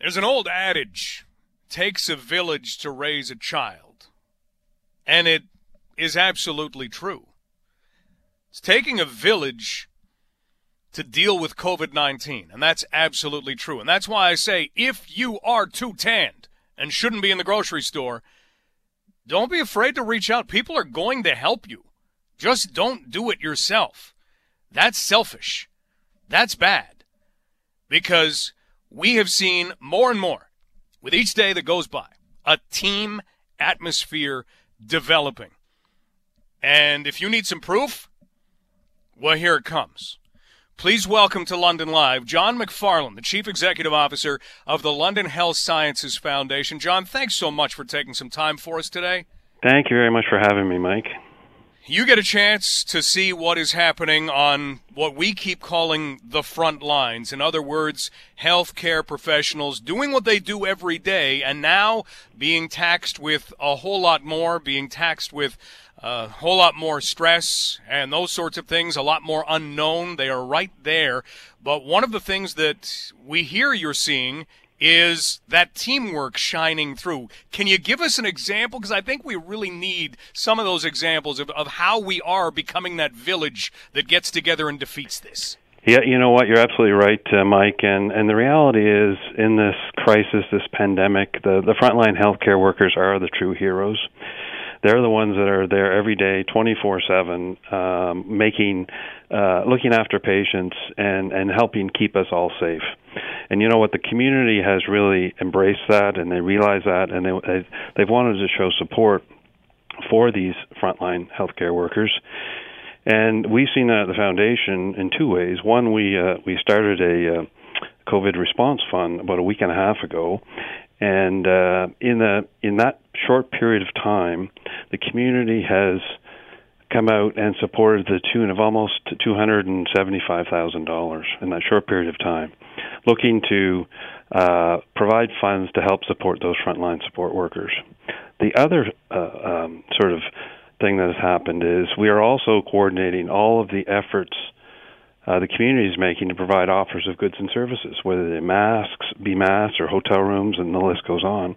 There's an old adage takes a village to raise a child. And it is absolutely true. It's taking a village to deal with COVID 19. And that's absolutely true. And that's why I say if you are too tanned and shouldn't be in the grocery store, don't be afraid to reach out. People are going to help you. Just don't do it yourself. That's selfish. That's bad. Because we have seen more and more with each day that goes by a team atmosphere developing. And if you need some proof, well, here it comes. Please welcome to London Live John McFarland, the Chief Executive Officer of the London Health Sciences Foundation. John, thanks so much for taking some time for us today. Thank you very much for having me, Mike. You get a chance to see what is happening on what we keep calling the front lines. In other words, healthcare professionals doing what they do every day and now being taxed with a whole lot more, being taxed with a whole lot more stress and those sorts of things, a lot more unknown. They are right there. But one of the things that we hear you're seeing is that teamwork shining through. Can you give us an example? Because I think we really need some of those examples of, of how we are becoming that village that gets together and defeats this. Yeah, you know what? You're absolutely right, uh, Mike. And and the reality is, in this crisis, this pandemic, the the frontline healthcare workers are the true heroes they're the ones that are there every day, 24/7, um, making, uh, looking after patients and and helping keep us all safe. And you know what? The community has really embraced that, and they realize that, and they they've wanted to show support for these frontline healthcare workers. And we've seen that at the foundation in two ways. One, we uh, we started a uh, COVID response fund about a week and a half ago, and uh, in the in that short period of time, the community has come out and supported the tune of almost two hundred and seventy-five thousand dollars in that short period of time, looking to uh, provide funds to help support those frontline support workers. The other uh, um, sort of thing that has happened is we are also coordinating all of the efforts uh, the community is making to provide offers of goods and services, whether they're masks, be masks, or hotel rooms, and the list goes on.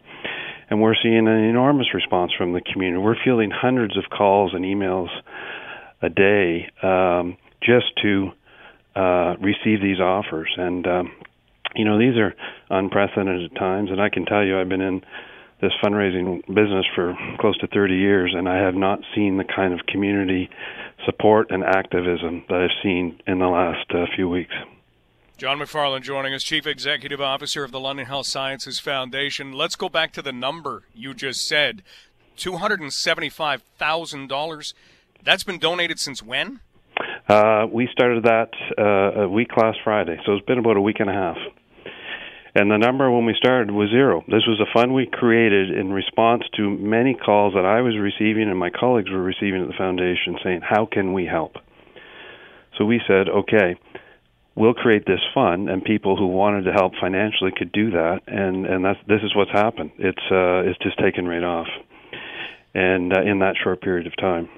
And we're seeing an enormous response from the community. We're fielding hundreds of calls and emails a day um, just to uh, receive these offers. And um, you know, these are unprecedented times. And I can tell you, I've been in this fundraising business for close to 30 years, and I have not seen the kind of community support and activism that I've seen in the last uh, few weeks. John McFarland joining us, Chief Executive Officer of the London Health Sciences Foundation. Let's go back to the number you just said $275,000. That's been donated since when? Uh, we started that uh, a week last Friday, so it's been about a week and a half. And the number when we started was zero. This was a fund we created in response to many calls that I was receiving and my colleagues were receiving at the foundation saying, How can we help? So we said, Okay, we'll create this fund and people who wanted to help financially could do that and and that's this is what's happened. It's uh it's just taken right off and uh, in that short period of time.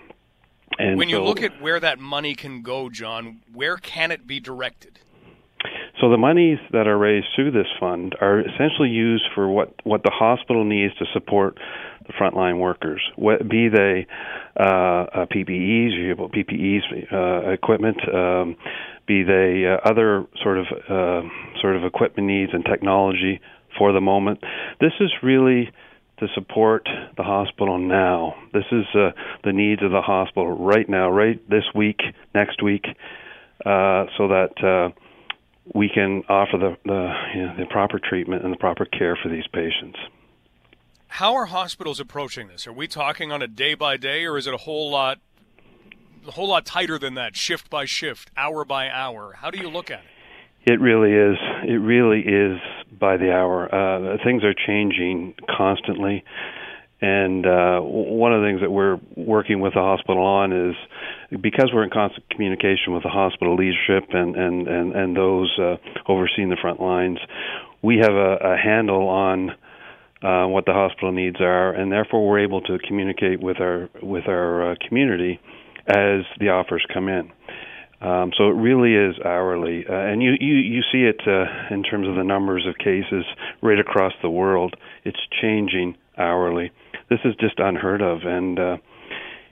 And when you so, look at where that money can go john where can it be directed so the monies that are raised through this fund are essentially used for what, what the hospital needs to support the frontline workers, what, be they uh, uh, PPEs, PPEs uh, equipment, um, be they uh, other sort of uh, sort of equipment needs and technology for the moment. This is really to support the hospital now. This is uh, the needs of the hospital right now, right this week, next week, uh, so that uh, we can offer the the, you know, the proper treatment and the proper care for these patients. How are hospitals approaching this? Are we talking on a day by day, or is it a whole lot, a whole lot tighter than that, shift by shift, hour by hour? How do you look at it? It really is. It really is by the hour. Uh, things are changing constantly. And uh, one of the things that we're working with the hospital on is because we're in constant communication with the hospital leadership and and and, and those uh, overseeing the front lines, we have a, a handle on uh, what the hospital needs are, and therefore we're able to communicate with our with our uh, community as the offers come in. Um, so it really is hourly, uh, and you, you you see it uh, in terms of the numbers of cases right across the world. It's changing hourly. This is just unheard of, and uh,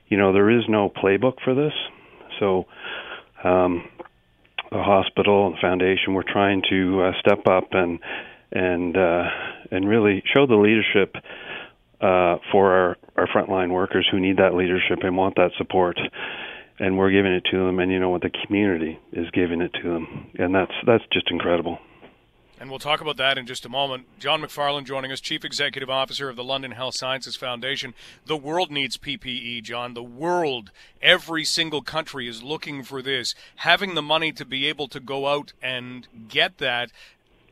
you know there is no playbook for this. So um, the hospital and foundation we're trying to uh, step up and and uh, and really show the leadership uh, for our our frontline workers who need that leadership and want that support. And we're giving it to them. And you know what? The community is giving it to them. And that's that's just incredible and we'll talk about that in just a moment. John McFarland joining us, Chief Executive Officer of the London Health Sciences Foundation. The world needs PPE, John. The world, every single country is looking for this. Having the money to be able to go out and get that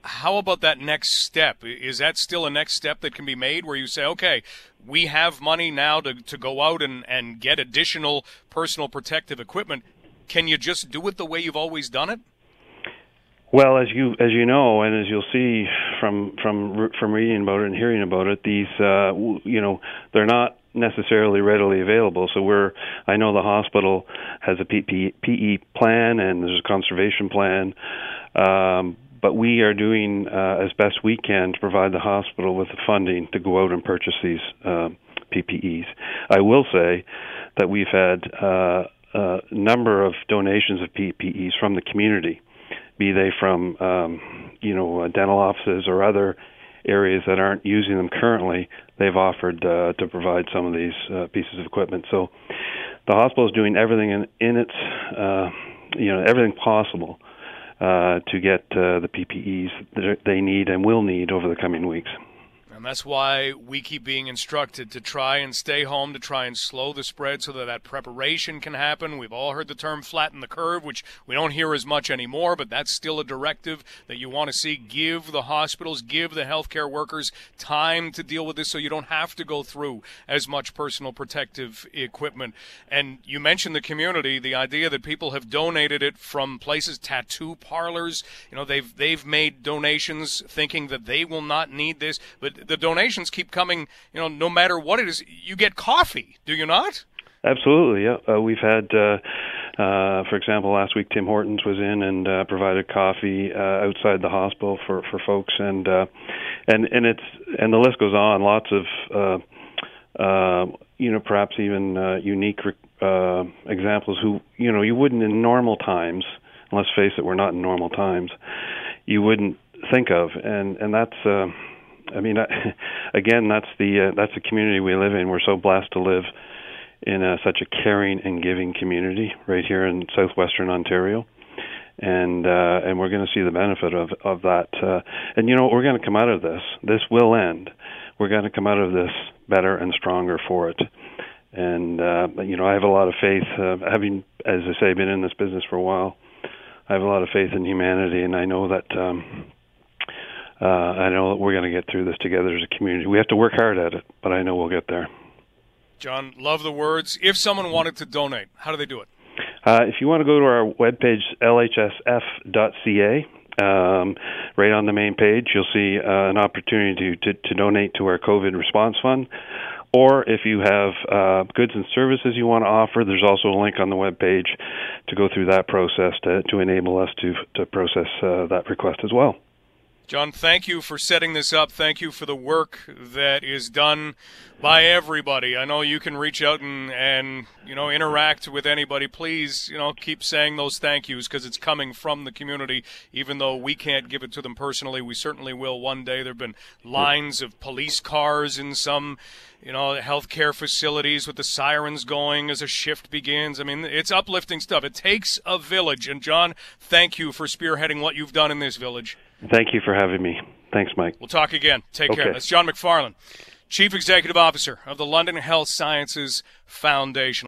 how about that next step? Is that still a next step that can be made where you say, okay, we have money now to, to go out and, and get additional personal protective equipment. Can you just do it the way you've always done it? Well, as you as you know, and as you'll see from from from reading about it and hearing about it, these uh, you know they're not necessarily readily available. So we're I know the hospital has a PPE plan and there's a conservation plan, um, but we are doing uh, as best we can to provide the hospital with the funding to go out and purchase these uh, PPEs. I will say that we've had uh, a number of donations of PPEs from the community, be they from um, you know uh, dental offices or other areas that aren't using them currently. They've offered uh, to provide some of these uh, pieces of equipment. So the hospital is doing everything in, in its uh, you know everything possible uh, to get uh, the PPEs that they need and will need over the coming weeks. And that's why we keep being instructed to try and stay home, to try and slow the spread so that that preparation can happen. We've all heard the term flatten the curve, which we don't hear as much anymore, but that's still a directive that you want to see. Give the hospitals, give the healthcare workers time to deal with this so you don't have to go through as much personal protective equipment. And you mentioned the community, the idea that people have donated it from places, tattoo parlors. You know, they've they've made donations thinking that they will not need this, but the donations keep coming. You know, no matter what it is, you get coffee, do you not? Absolutely, yeah. Uh, we've had, uh, uh, for example, last week Tim Hortons was in and uh, provided coffee uh, outside the hospital for for folks, and uh, and and it's and the list goes on. Lots of, uh, uh, you know, perhaps even uh, unique uh, examples who you know you wouldn't in normal times. Let's face it, we're not in normal times. You wouldn't think of, and and that's. Uh, I mean, again, that's the uh, that's the community we live in. We're so blessed to live in a, such a caring and giving community right here in southwestern Ontario, and uh, and we're going to see the benefit of of that. Uh, and you know, we're going to come out of this. This will end. We're going to come out of this better and stronger for it. And uh, you know, I have a lot of faith, uh, having, as I say, been in this business for a while. I have a lot of faith in humanity, and I know that. Um, uh, I know that we're going to get through this together as a community. We have to work hard at it, but I know we'll get there. John, love the words. If someone wanted to donate, how do they do it? Uh, if you want to go to our webpage, lhsf.ca, um, right on the main page, you'll see uh, an opportunity to, to, to, donate to our COVID response fund. Or if you have uh, goods and services you want to offer, there's also a link on the web page to go through that process to, to enable us to, to process uh, that request as well. John, thank you for setting this up. Thank you for the work that is done by everybody. I know you can reach out and, and you know interact with anybody. Please, you know, keep saying those thank yous because it's coming from the community. Even though we can't give it to them personally, we certainly will one day. There've been lines of police cars in some, you know, healthcare facilities with the sirens going as a shift begins. I mean, it's uplifting stuff. It takes a village, and John, thank you for spearheading what you've done in this village. Thank you for having me. Thanks, Mike. We'll talk again. Take okay. care. That's John McFarland, Chief Executive Officer of the London Health Sciences Foundation.